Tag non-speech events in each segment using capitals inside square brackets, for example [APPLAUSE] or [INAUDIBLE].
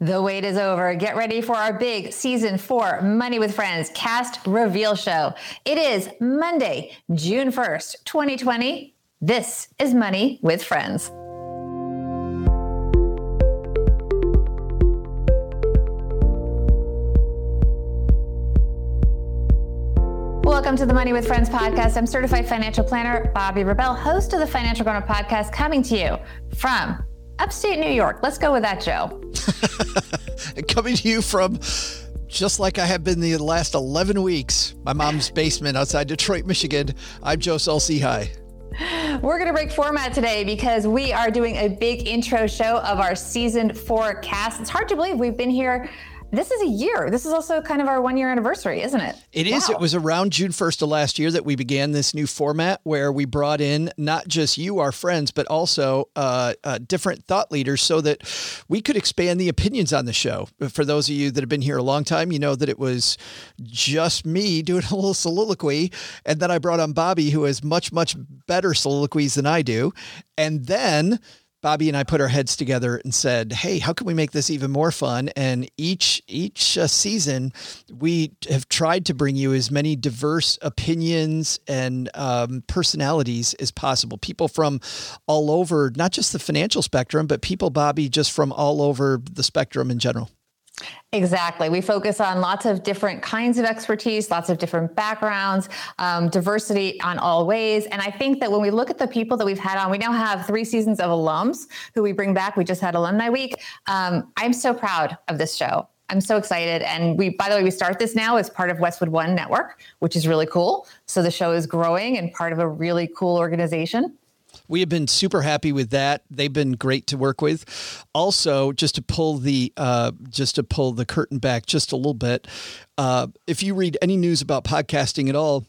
The wait is over. Get ready for our big season four Money with Friends cast reveal show. It is Monday, June 1st, 2020. This is Money with Friends. Welcome to the Money with Friends podcast. I'm certified financial planner Bobbi Rebell, host of the Financial Grown Up podcast, coming to you from upstate New York. Let's go with that, Joe. [LAUGHS] Coming to you from just like I have been the last 11 weeks, my mom's basement outside Detroit, Michigan. I'm Joe Saul-Sehy. Hi. We're going to break format today because we are doing a big intro show of our season four cast. It's hard to believe we've been here this is a year. This is also kind of our one year anniversary, isn't it? It is. Wow. It was around June 1st of last year that we began this new format where we brought in not just you, our friends, but also uh, uh, different thought leaders so that we could expand the opinions on the show. For those of you that have been here a long time, you know that it was just me doing [LAUGHS] a little soliloquy. And then I brought on Bobby, who has much, much better soliloquies than I do. And then Bobbi and I put our heads together and said, "Hey, how can we make this even more fun?" And each each uh, season, we have tried to bring you as many diverse opinions and um, personalities as possible. People from all over, not just the financial spectrum, but people, Bobby, just from all over the spectrum in general. Exactly. We focus on lots of different kinds of expertise, lots of different backgrounds, um, diversity on all ways. And I think that when we look at the people that we've had on, we now have three seasons of alums who we bring back. We just had Alumni Week. Um, I'm so proud of this show. I'm so excited. And we, by the way, we start this now as part of Westwood One Network, which is really cool. So the show is growing and part of a really cool organization. We have been super happy with that. They've been great to work with. Also, just to pull the uh, just to pull the curtain back just a little bit, uh, if you read any news about podcasting at all,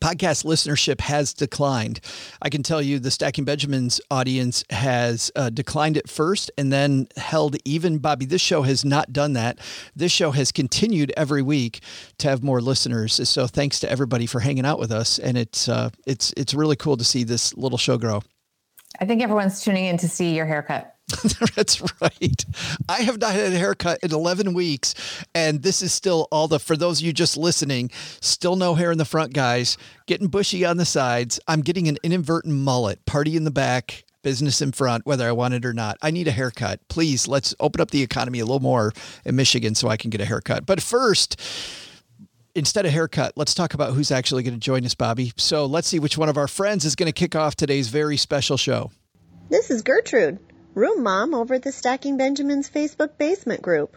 podcast listenership has declined. I can tell you the Stacking Benjamins audience has uh, declined at first and then held even. Bobby, this show has not done that. This show has continued every week to have more listeners. So thanks to everybody for hanging out with us, and it's uh, it's it's really cool to see this little show grow. I think everyone's tuning in to see your haircut. [LAUGHS] That's right. I have not had a haircut in 11 weeks, and this is still all the, for those of you just listening, still no hair in the front, guys, getting bushy on the sides. I'm getting an inadvertent mullet, party in the back, business in front, whether I want it or not. I need a haircut. Please, let's open up the economy a little more in Michigan so I can get a haircut. But first, instead of haircut, let's talk about who's actually going to join us, Bobby. So let's see which one of our friends is going to kick off today's very special show. This is Gertrude room mom over at the Stacking Benjamins Facebook basement group.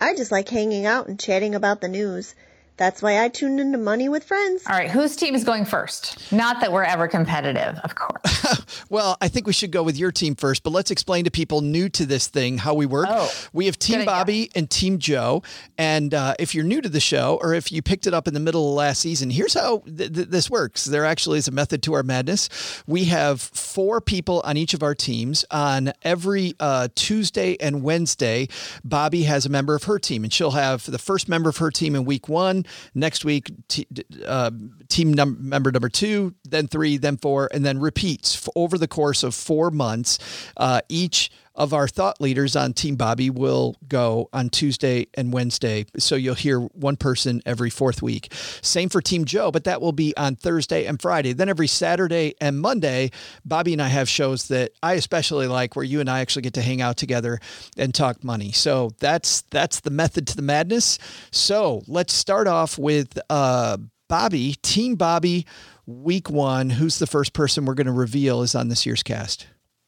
I just like hanging out and chatting about the news. That's why I tuned into Money with Friends. All right, whose team is going first? Not that we're ever competitive, of course. [LAUGHS] well, I think we should go with your team first, but let's explain to people new to this thing how we work. Oh, we have Team Bobbi and Team Joe. And uh, if you're new to the show or if you picked it up in the middle of last season, here's how th- th- this works. There actually is a method to our madness. We have four people on each of our teams. On every uh, Tuesday and Wednesday, Bobby has a member of her team, and she'll have the first member of her team in week one Next week, t- uh, team num- member number two, then three, then four, and then repeats over the course of four months. Uh, each of our thought leaders on Team Bobby will go on Tuesday and Wednesday. So you'll hear one person every fourth week. Same for Team Joe, but that will be on Thursday and Friday. Then every Saturday and Monday, Bobby and I have shows that I especially like where you and I actually get to hang out together and talk money. So that's that's the method to the madness. So let's start off with uh, Bobbi, Team Bobby, week one. Who's the first person we're going to reveal is on this year's cast?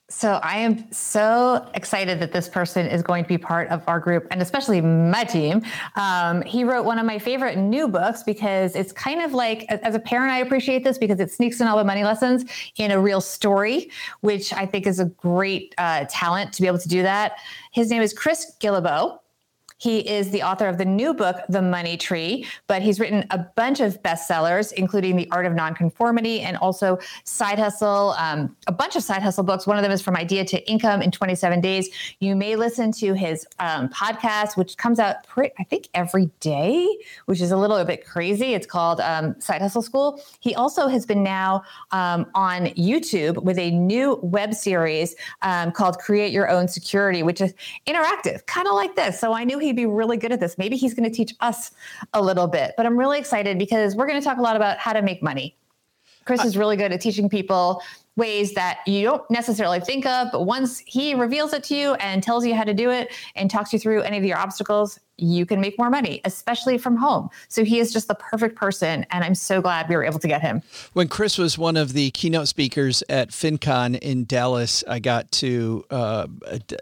So I am so excited that this person is going to be part of our group and especially my team. Um, he wrote one of my favorite new books because it's kind of like, as a parent, I appreciate this because it sneaks in all the money lessons in a real story, which I think is a great uh, talent to be able to do that. His name is Chris Guillebeau. He is the author of the new book, The Money Tree, but he's written a bunch of bestsellers, including The Art of Nonconformity and also Side Hustle, um, a bunch of side hustle books. One of them is From Idea to Income in 27 Days. You may listen to his um, podcast, which comes out, pretty, I think, every day, which is a little bit crazy. It's called um, Side Hustle School. He also has been now um, on YouTube with a new web series um, called Create Your Own Security, which is interactive, kind of like this. So I knew he'd be really good at this. Maybe he's going to teach us a little bit, but I'm really excited because we're going to talk a lot about how to make money. Chris is really good at teaching people ways that you don't necessarily think of, but once he reveals it to you and tells you how to do it and talks you through any of your obstacles, you can make more money, especially from home. So he is just the perfect person. And I'm so glad we were able to get him. When Chris was one of the keynote speakers at FinCon in Dallas, I got to uh,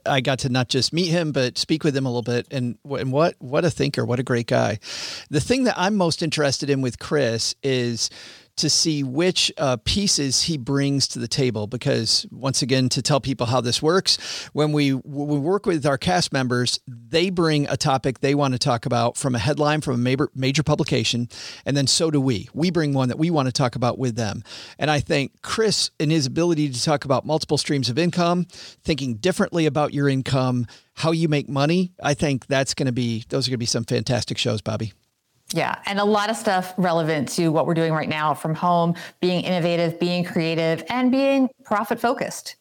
I got to not just meet him, but speak with him a little bit. And, and what what a thinker, what a great guy. The thing that I'm most interested in with Chris is to see which uh, pieces he brings to the table. Because once again, to tell people how this works, when we when we work with our cast members, they bring a topic they want to talk about from a headline from a major major publication, and then so do we. We bring one that we want to talk about with them. And I think Chris, in his ability to talk about multiple streams of income, thinking differently about your income, how you make money, I think that's going to be those are going to be some fantastic shows, Bobbi. Yeah, and a lot of stuff relevant to what we're doing right now from home, being innovative, being creative, and being profit focused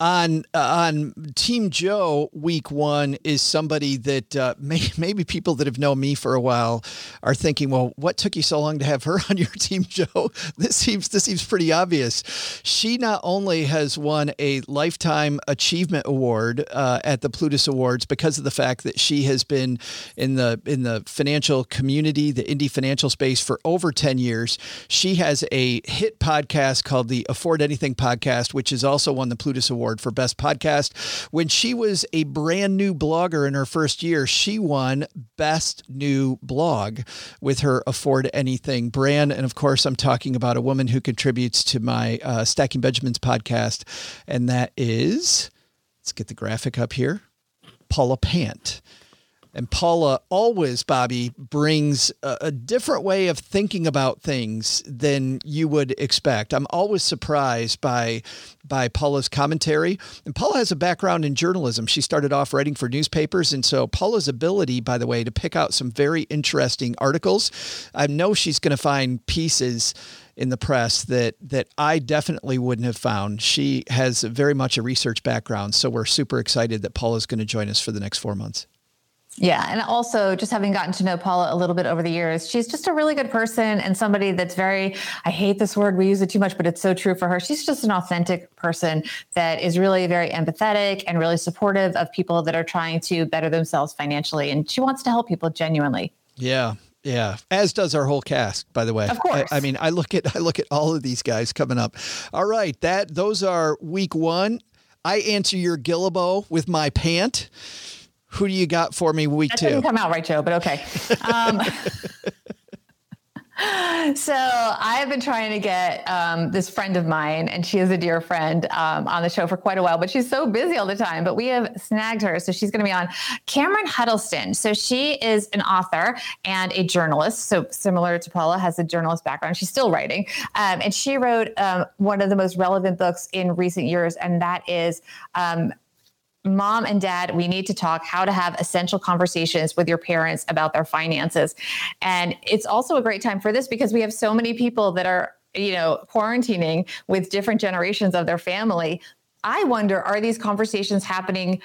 on on Team Joe week one is somebody that uh, [LAUGHS] may, maybe people that have known me for a while are thinking, well, what took you so long to have her [LAUGHS] on your team, Joe? [LAUGHS] This seems this seems pretty obvious. She not only has won a lifetime achievement award uh, at the Plutus Awards because of the fact that she has been in the in the financial community, the indie financial space for over ten years. She has a hit podcast called the Afford Anything Podcast, which has also won the Plutus Award Award for Best Podcast. When she was a brand new blogger in her first year, she won Best New Blog with her Afford Anything brand. And of course, I'm talking about a woman who contributes to my uh, Stacking Benjamins podcast, and that is, let's get the graphic up here, Paula Pant. And Paula always, Bobby, brings a, a, different way of thinking about things than you would expect. I'm always surprised by by Paula's commentary. And Paula has a background in journalism. She started off writing for newspapers. And so Paula's ability, by the way, to pick out some very interesting articles, I know she's going to find pieces in the press that that I definitely wouldn't have found. She has very much a research background, so we're super excited that Paula's going to join us for the next 4 months. Yeah. And also, just having gotten to know Paula a little bit over the years, she's just a really good person and somebody that's very, I hate this word, we use it too much, but it's so true for her. She's just an authentic person that is really very empathetic and really supportive of people that are trying to better themselves financially. And she wants to help people genuinely. Yeah. Yeah, as does our whole cast, by the way. Of course. I, I, mean, I look at I look at all of these guys coming up. All right, that those are week one. I answer your Guillebeau with my pant. Who do you got for me week that two? Didn't come out right, Joe, but okay. Um, [LAUGHS] so I have been trying to get um, this friend of mine, and she is a dear friend, um, on the show for quite a while, but she's so busy all the time. But we have snagged her, so she's going to be on. Cameron Huddleston. So she is an author and a journalist. So similar to Paula, has a journalist background. She's still writing, um, and she wrote um, one of the most relevant books in recent years, and that is um, mom and dad, we need to talk how to have essential conversations with your parents about their finances. And it's also a great time for this because we have so many people that are, you know, quarantining with different generations of their family. I wonder, are these conversations happening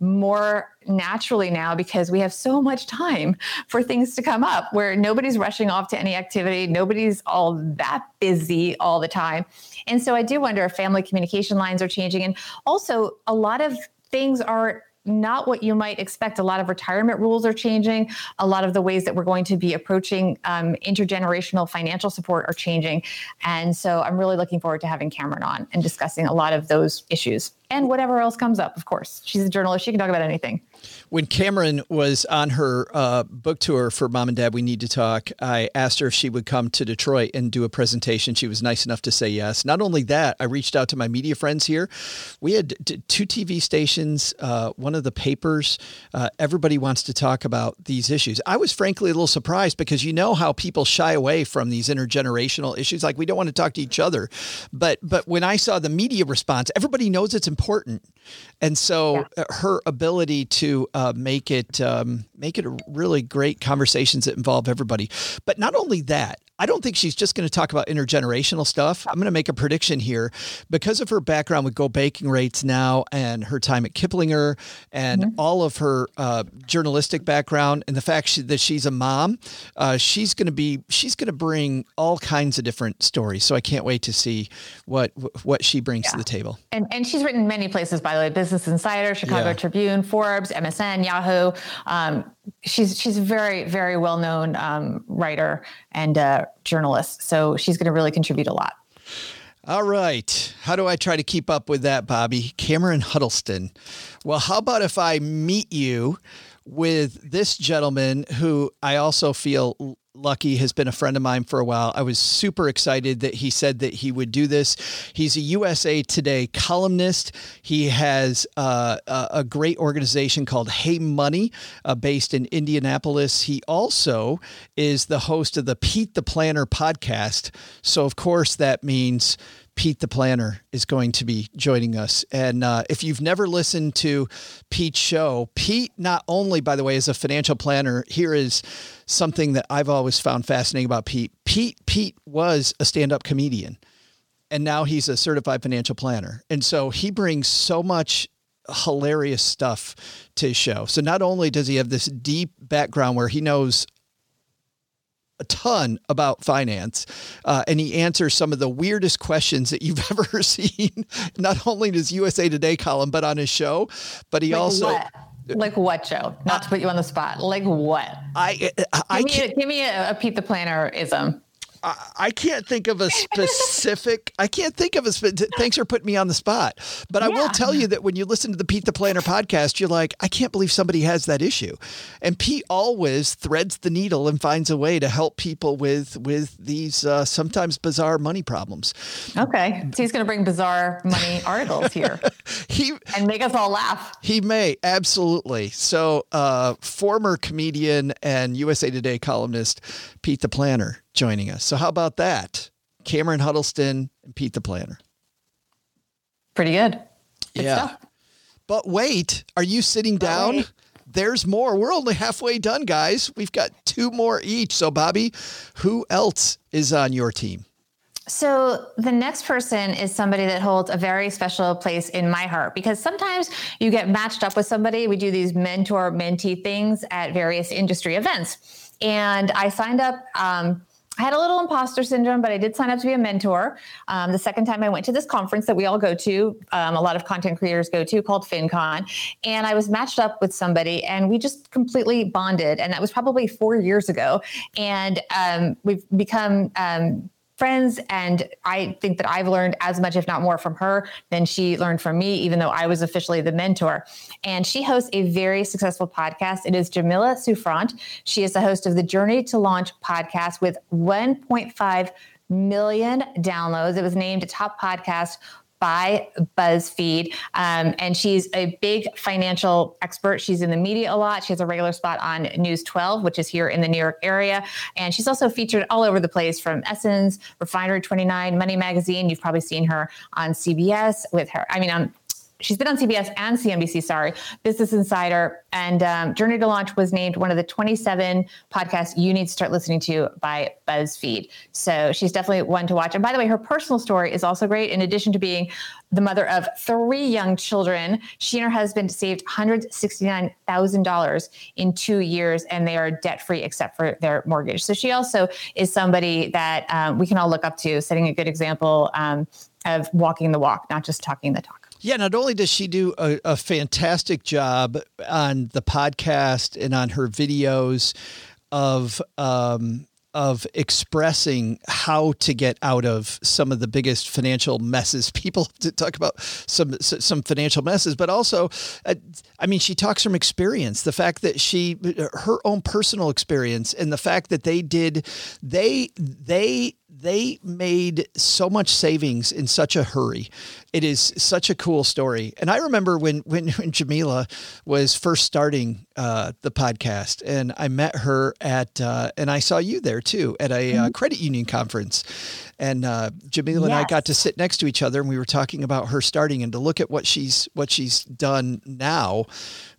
more naturally now because we have so much time for things to come up where nobody's rushing off to any activity, nobody's all that busy all the time. And so I do wonder if family communication lines are changing. And also, a lot of things are not what you might expect. A lot of retirement rules are changing. A lot of the ways that we're going to be approaching um, intergenerational financial support are changing. And so I'm really looking forward to having Cameron on and discussing a lot of those issues. And whatever else comes up. Of course, she's a journalist; she can talk about anything when Cameron was on her uh, book tour for Mom and Dad, We Need to Talk, I asked her if she would come to Detroit and do a presentation. She was nice enough to say yes. Not only that, I reached out to my media friends here. We had two TV stations, uh, one of the papers. Uh, everybody wants to talk about these issues. I was frankly a little surprised because you know how people shy away from these intergenerational issues. Like we don't want to talk to each other. But but when I saw the media response, everybody knows it's important. And so yeah. her ability to uh, make it um, make it a really great conversations that involve everybody. But not only that, I don't think she's just going to talk about intergenerational stuff. I'm going to make a prediction here because of her background with GOBankingRates now and her time at Kiplinger and mm-hmm. all of her uh, journalistic background and the fact she, that she's a mom. Uh, she's going to be she's going to bring all kinds of different stories. So I can't wait to see what what she brings yeah. to the table. And and she's written many places by the way: Business Insider, Chicago yeah. Tribune, Forbes, MSN, Yahoo. Um, she's she's a very very well known um, writer and uh, journalist, so she's going to really contribute a lot. All right. How do I try to keep up with that, Bobby? Cameron Huddleston. Well, how about if I meet you with this gentleman who I also feel Lucky has been a friend of mine for a while. I was super excited that he said that he would do this. He's a USA Today columnist. He has uh, a great organization called Hey Money, uh, based in Indianapolis. He also is the host of the Pete the Planner podcast. So, of course, that means Pete the Planner is going to be joining us. And uh, if you've never listened to Pete's show, Pete, not only, by the way, is a financial planner, here is something that I've always found fascinating about Pete. Pete, Pete was a stand up comedian and now he's a certified financial planner. And so he brings so much hilarious stuff to his show. So not only does he have this deep background where he knows a ton about finance, uh, and he answers some of the weirdest questions that you've [LAUGHS] ever seen. Not only in his USA Today column, but on his show. But he like also. What? Like what, Joe? Not to put you on the spot. Like what? I I, I give me, a, give me a, a Pete the Planner ism. I can't think of a specific. I can't think of a. Thanks for putting me on the spot. But I will tell you that when you listen to the Pete the Planner podcast, you're like, I can't believe somebody has that issue. And Pete always threads the needle and finds a way to help people with with these uh, sometimes bizarre money problems. Okay, so he's going to bring bizarre money [LAUGHS] articles here. he and make us all laugh. He may absolutely. So, uh, former comedian and USA Today columnist Pete the Planner joining us. So how about that? Cameron Huddleston and Pete the Planner. Pretty good. good yeah. Stuff. But wait, are you sitting but down? Wait. There's more. We're only halfway done, guys. We've got two more each. So, Bobby, who else is on your team? So, the next person is somebody that holds a very special place in my heart because sometimes you get matched up with somebody. We do these mentor mentee things at various industry events. And I signed up um, I had a little imposter syndrome, but I did sign up to be a mentor. Um, the second time I went to this conference that we all go to, um, a lot of content creators go to called FinCon, and I was matched up with somebody, and we just completely bonded. And that was probably four years ago, and um, we've become um, friends. And I think that I've learned as much, if not more, from her than she learned from me, even though I was officially the mentor. And she hosts a very successful podcast. It is Jamila Souffrant. She is the host of the Journey to Launch podcast with 1.5 million downloads. It was named a top podcast by BuzzFeed. Um, and she's a big financial expert. She's in the media a lot. She has a regular spot on News 12, which is here in the New York area. And she's also featured all over the place from Essence, Refinery 29, Money Magazine. You've probably seen her on CBS with her. I mean, on she's been on CBS and CNBC, sorry, Business Insider. And um, Journey to Launch was named one of the 27 podcasts you need to start listening to by BuzzFeed. So she's definitely one to watch. And by the way, her personal story is also great. In addition to being the mother of three young children, she and her husband saved $169,000 in two years, and they are debt free except for their mortgage. So she also is somebody that um, we can all look up to, setting a good example um, of walking the walk, not just talking the talk. Yeah, not only does she do a, a, fantastic job on the podcast and on her videos of um, of expressing how to get out of some of the biggest financial messes. [LAUGHS] People to talk about some some financial messes, but also, uh, I mean, she talks from experience. The fact that she her own personal experience and the fact that they did they they they made so much savings in such a hurry. It is such a cool story. And I remember when when, [LAUGHS] when Jamila was first starting uh, the podcast, and I met her at, uh, and I saw you there too at a uh, mm-hmm. credit union conference. And uh, Jamila yes. and I got to sit next to each other, and we were talking about her starting and to look at what she's what she's done now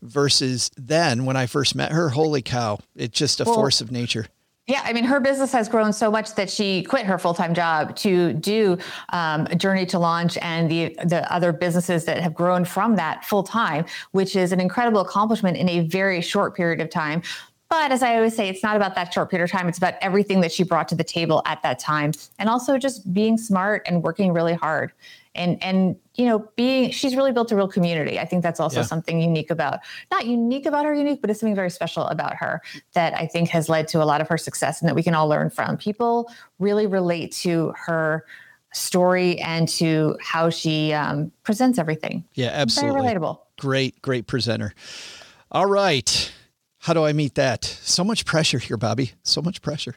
versus then when I first met her. Holy cow! It's just a well, force of nature. Yeah, I mean, her business has grown so much that she quit her full time job to do um, Journey to Launch and the the other businesses that have grown from that full time, which is an incredible accomplishment in a very short period of time. But as I always say, it's not about that short period of time. It's about everything that she brought to the table at that time, and also just being smart and working really hard. And and you know being she's really built a real community. I think that's also yeah. something unique about not unique about her unique but it's something very special about her that i think has led to a lot of her success and that we can all learn from. People really relate to her story and to how she um, presents everything. Yeah absolutely. very relatable. Great great presenter. All right how do i meet that so much pressure here Bobby. so much pressure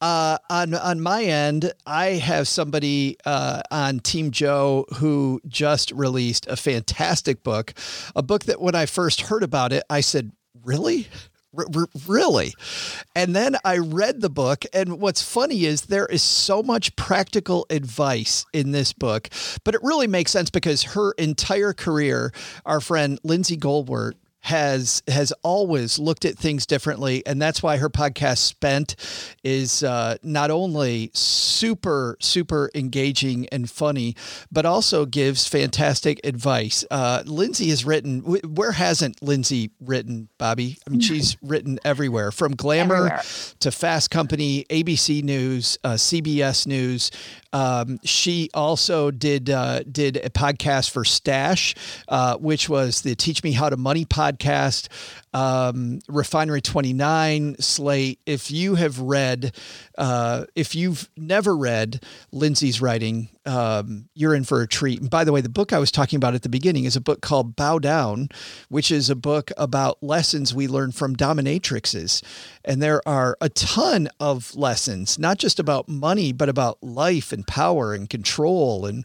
uh, on on my end, I have somebody uh, on Team Joe who just released a fantastic book, a book that when I first heard about it, I said, "Really." R- r- really? And then I read the book. And what's funny is there is so much practical advice in this book, but it really makes sense because her entire career, our friend Lindsay Goldwert has has always looked at things differently. And that's why her podcast spent is uh, not only super super engaging and funny but also gives fantastic advice. Uh, lindsay has written where hasn't lindsay written bobby? I mean she's [LAUGHS] written everywhere from glamour everywhere. to fast company abc news uh, cbs news. Um, she also did uh, did a podcast for Stash, uh, which was the Teach Me How to Money podcast um, Refinery 29, Slate. If you have read, uh, if you've never read Lindsay's writing, um, you're in for a treat. And by the way, the book I was talking about at the beginning is a book called Bow Down, which is a book about lessons we learn from dominatrixes. And there are a ton of lessons, not just about money, but about life and power and control and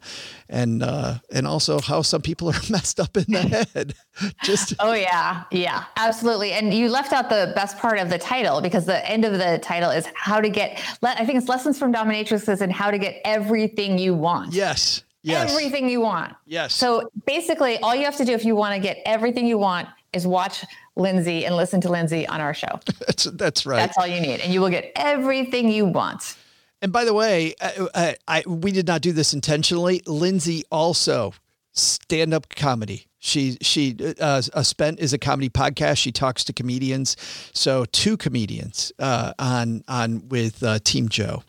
and uh, and also how some people are [LAUGHS] messed up in the head. [LAUGHS] just oh yeah, yeah, yeah, Absolutely. And you left out the best part of the title because the end of the title is how to get, I think it's lessons from dominatrixes and how to get everything you want. Yes. Yes. Everything you want. Yes. So basically, all you have to do if you want to get everything you want is watch Lindsay and listen to Lindsay on our show. [LAUGHS] that's, that's right. That's all you need. And you will get everything you want. And by the way, I, uh, uh, I, we did not do this intentionally. Lindsay also stand up comedy. She she uh, uh, spent is a comedy podcast. She talks to comedians. So two comedians uh, on on with uh, Team Joe.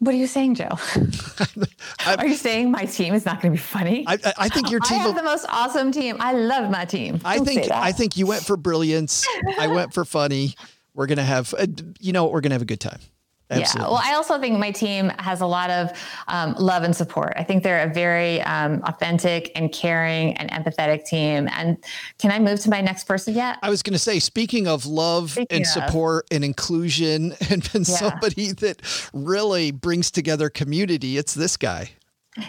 What are you saying, Joe? [LAUGHS] are you saying my team is not going to be funny? I, I, think your team. I have the most awesome team. I love my team. Don't I think I think you went for brilliance. I went for funny. We're gonna have, uh, you know, we're gonna have a good time. Absolutely. Yeah. Well, I also think my team has a lot of um, love and support. I think they're a very um, authentic and caring and empathetic team. And can I move to my next person yet? I was going to say, speaking of love speaking and support and inclusion and, [LAUGHS] and yeah. somebody that really brings together community, it's this guy.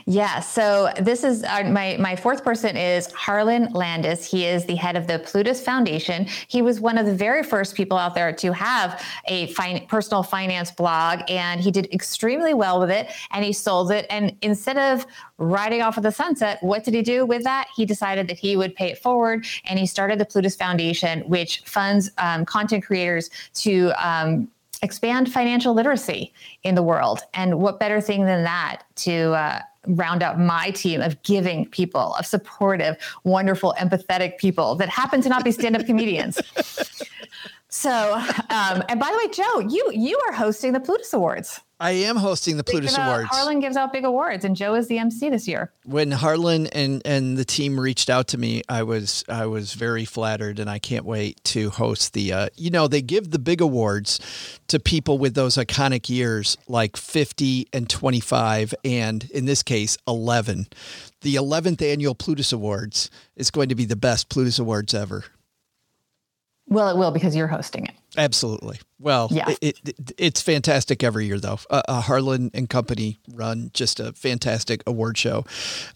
Yeah. So this is our, my my fourth person is Harlan Landes. He is the head of the Plutus Foundation. He was one of the very first people out there to have a fin- personal finance blog, and he did extremely well with it. And he sold it. And instead of riding off of the sunset, what did he do with that? He decided that he would pay it forward, and he started the Plutus Foundation, which funds um, content creators to um, expand financial literacy in the world. And what better thing than that to uh, round out my team of giving people, of supportive, wonderful, empathetic people that happen to not be stand-up [LAUGHS] comedians. So, um, and by the way, Joe, you you are hosting the Plutus Awards. I am hosting the Plutus Awards. Harlan gives out big awards, and Joe is the MC this year. When Harlan and and the team reached out to me, I was I was very flattered, and I can't wait to host the. Uh, you know, they give the big awards to people with those iconic years, like fifty and twenty five, and in this case, eleven. The eleventh annual Plutus Awards is going to be the best Plutus Awards ever. Well, it will because you're hosting it. Absolutely. Well, yeah. It, it, it's fantastic every year, though. Uh, uh, Harlan and Company run just a fantastic award show.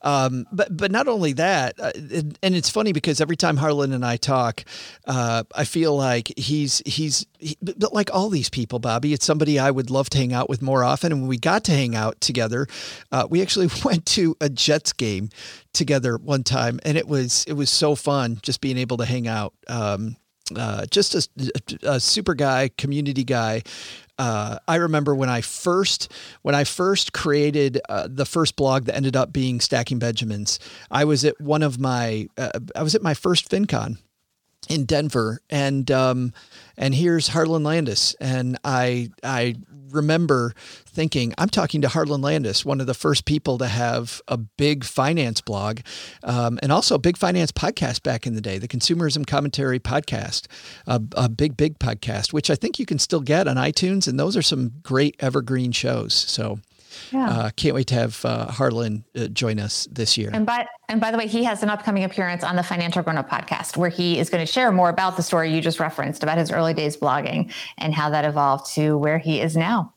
Um, but but not only that, uh, and, and, it's funny because every time Harlan and I talk, uh, I feel like he's he's he, but like all these people, Bobby. It's somebody I would love to hang out with more often. And when we got to hang out together, uh, we actually [LAUGHS] went to a Jets game together one time, and it was it was so fun just being able to hang out. Um, uh, just a, a, super guy, community guy. Uh, I remember when I first when I first created uh, the first blog that ended up being Stacking Benjamins. I was at one of my uh, I was at my first FinCon in Denver, and um, and here's Harlan Landes, and I I remember thinking, I'm talking to Harlan Landes, one of the first people to have a big finance blog um, and also a big finance podcast back in the day, the Consumerism Commentary podcast, a, a, big, big podcast, which I think you can still get on iTunes. And those are some great evergreen shows. So yeah. Uh, can't wait to have uh, Harlan uh, join us this year. And by and by the way, he has an upcoming appearance on the Financial Grown Up podcast, where he is going to share more about the story you just referenced about his early days blogging and how that evolved to where he is now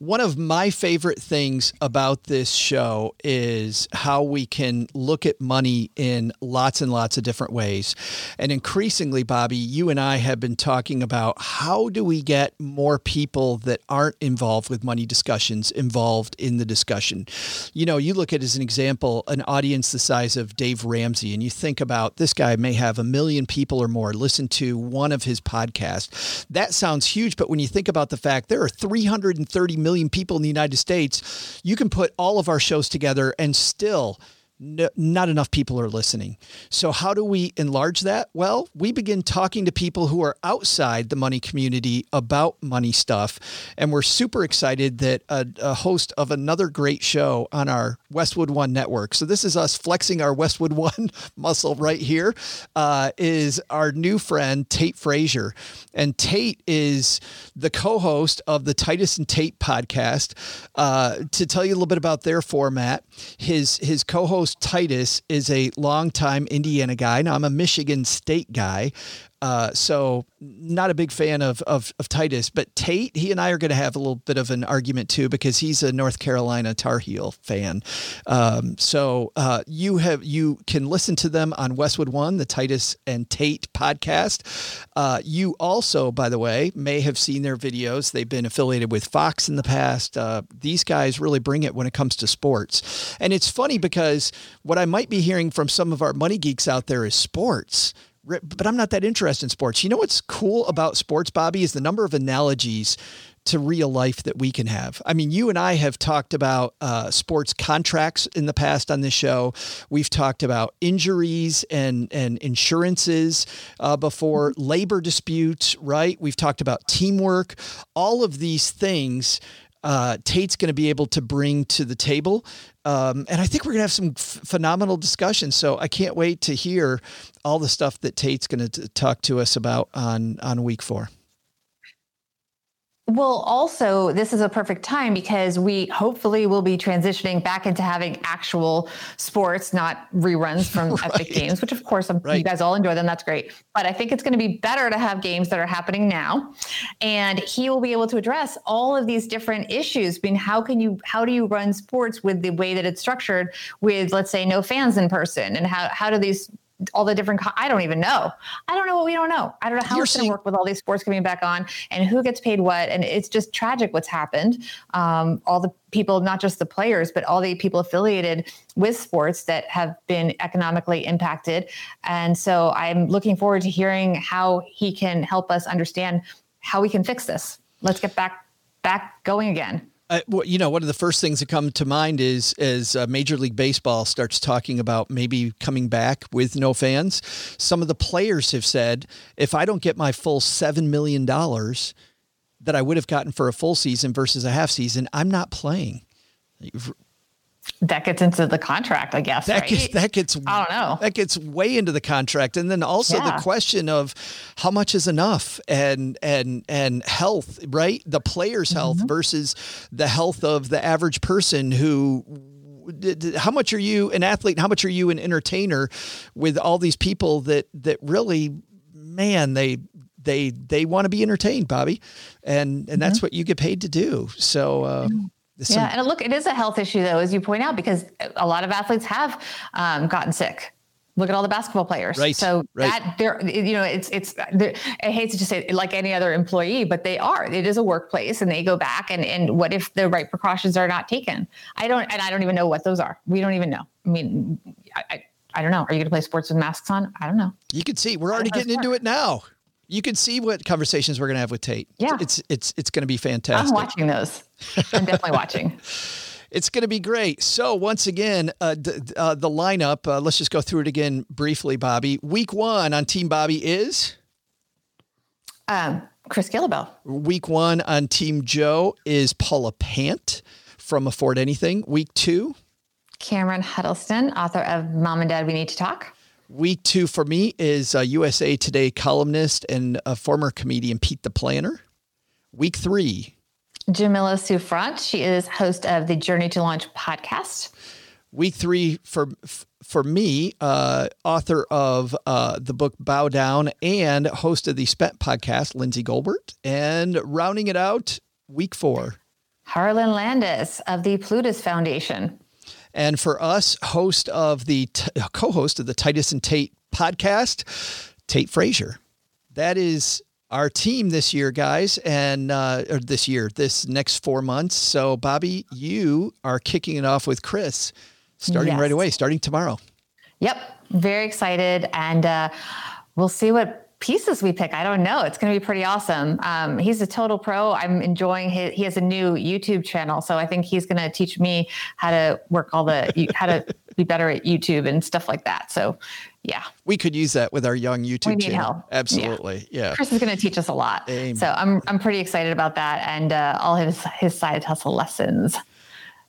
one of my favorite things about this show is how we can look at money in lots and lots of different ways. And increasingly, Bobby, you and I have been talking about how do we get more people that aren't involved with money discussions involved in the discussion. You know, you look at as an example an audience the size of Dave Ramsey, and you think about this guy may have a million people or more listen to one of his podcasts. That sounds huge, but when you think about the fact there are 330 million million people in the United States, you can put all of our shows together and still not enough people are listening. So, how do we enlarge that? Well, we begin talking to people who are outside the money community about money stuff. And we're super excited that a, a, host of another great show on our Westwood One network. So, this is us flexing our Westwood One [LAUGHS] muscle right here. Uh, is our new friend, Tate Frazier. And Tate is the co host of the Titus and Tate podcast. Uh, to tell you a little bit about their format, his, his co host Titus is a longtime Indiana guy. Now I'm a Michigan State guy, uh, so not a big fan of, of, of Titus, but Tate, he and I are going to have a little bit of an argument too because he's a North Carolina Tar Heel fan. Um, so uh, you have you can listen to them on Westwood One, the Titus and Tate podcast. Uh, you also, by the way, may have seen their videos. They've been affiliated with Fox in the past. Uh, these guys really bring it when it comes to sports, and it's funny because what I might be hearing from some of our money geeks out there is sports but I'm not that interested in sports. You know what's cool about sports, Bobby, is the number of analogies to real life that we can have. I mean, you and I have talked about uh, sports contracts in the past on this show. We've talked about injuries and and insurances uh, before, mm-hmm. labor disputes, right? We've talked about teamwork. All of these things uh, Tate's going to be able to bring to the table. Um, and I think we're going to have some f- phenomenal discussions. So I can't wait to hear all the stuff that Tate's going to talk to us about on on week four. Well, also, this is a perfect time because we hopefully will be transitioning back into having actual sports, not reruns from [LAUGHS] right. Epic Games, which, of course, um, right. you guys all enjoy them. That's great. But I think it's going to be better to have games that are happening now. And he will be able to address all of these different issues. I mean, how can you, how do you run sports with the way that it's structured with, let's say, no fans in person? And how, how do these all the different i don't even know. I don't know what we don't know. I don't know how You're it's going to work with all these sports coming back on and who gets paid what. And it's just tragic what's happened. Um, all the people not just the players but all the people affiliated with sports that have been economically impacted. And so i'm looking forward to hearing how he can help us understand how we can fix this. Let's get back back going again uh, you know, one of the first things that come to mind is as uh, Major League Baseball starts talking about maybe coming back with no fans. Some of the players have said, if I don't get my full seven million dollars, that I would have gotten for a full season versus a half season, I'm not playing. That gets into the contract, I guess. That right? gets that gets I don't know. That gets way into the contract, and then also yeah. the question of how much is enough, and and and health, right? The player's health mm-hmm. versus the health of the average person who how much are you an athlete how much are you an entertainer with all these people that that really man they they they want to be entertained bobby and and mm-hmm. that's what you get paid to do so uh, yeah and look it is a health issue though as you point out because a lot of athletes have um, gotten sick look at all the basketball players. Right. So right. that they're, you know, it's, it's, I hate to just say like any other employee, but they are, it is a workplace and they go back and, and what if the right precautions are not taken? I don't, and I don't even know what those are. We don't even know. I mean, I, I, I don't know. Are you going to play sports with masks on? I don't know. You can see we're already getting into it now. You can see what conversations we're going to have with Tate. Yeah. It's, it's, it's going to be fantastic. I'm watching those. I'm definitely watching. [LAUGHS] [LAUGHS] It's going to be great. So once again, uh, d- uh, the lineup. Uh, let's just go through it again briefly, Bobby. Week one on Team Bobby is um, Chris Guillebeau. Week one on Team Joe is Paula Pant from Afford Anything. Week two, Cameron Huddleston, author of Mom and Dad, We Need to Talk. Week two for me is USA Today columnist and a former comedian Pete the Planner. Week three, Jamila Souffrant. She is host of the Journey to Launch podcast. Week three for for me, uh, author of uh, the book Bow Down and host of the Spent podcast, Lindsay Goldwert. And rounding it out, week four, Harlan Landes of the Plutus Foundation. And for us, host of the co-host of the Titus and Tate podcast, Tate Frazier. That is our team this year, guys, and uh, or this year, this next four months. So, Bobby, you are kicking it off with Chris, starting yes. right away, starting tomorrow. Yep, very excited, and uh, we'll see what pieces we pick. I don't know. It's going to be pretty awesome. Um, he's a total pro. I'm enjoying his. He has a new YouTube channel, so I think he's going to teach me how to work all the how to [LAUGHS] be better at YouTube and stuff like that. So yeah. We could use that with our young YouTube channel. Help. Absolutely. Yeah. yeah. Chris is going to teach us a lot. Amen. So I'm I'm pretty excited about that and uh, all his his side hustle lessons.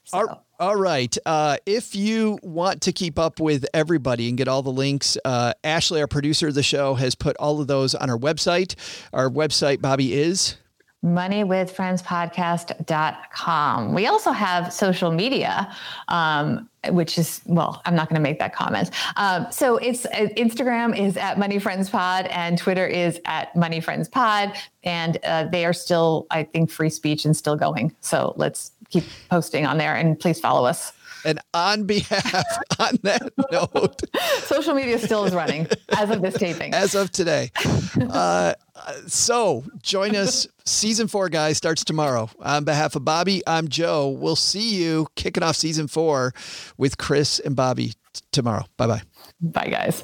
So. All, all right. Uh, if you want to keep up with everybody and get all the links, uh, Ashley, our producer of the show, has put all of those on our website. Our website, Bobby, is moneywithfriendspodcast.com. We also have social media, um, which is, well, I'm not going to make that comment. Um, so it's uh, Instagram is at Money Friends Pod and Twitter is at Money Friends Pod. And uh, they are still, I think, free speech and still going. So let's keep posting on there and please follow us. And on [LAUGHS] behalf, on that note, social media still is running as of this taping. As of today. Uh, so join us. Season four, guys, starts tomorrow. On behalf of Bobby, I'm Joe. We'll see you kicking off season four with Chris and Bobby t- tomorrow. Bye bye. Bye, guys.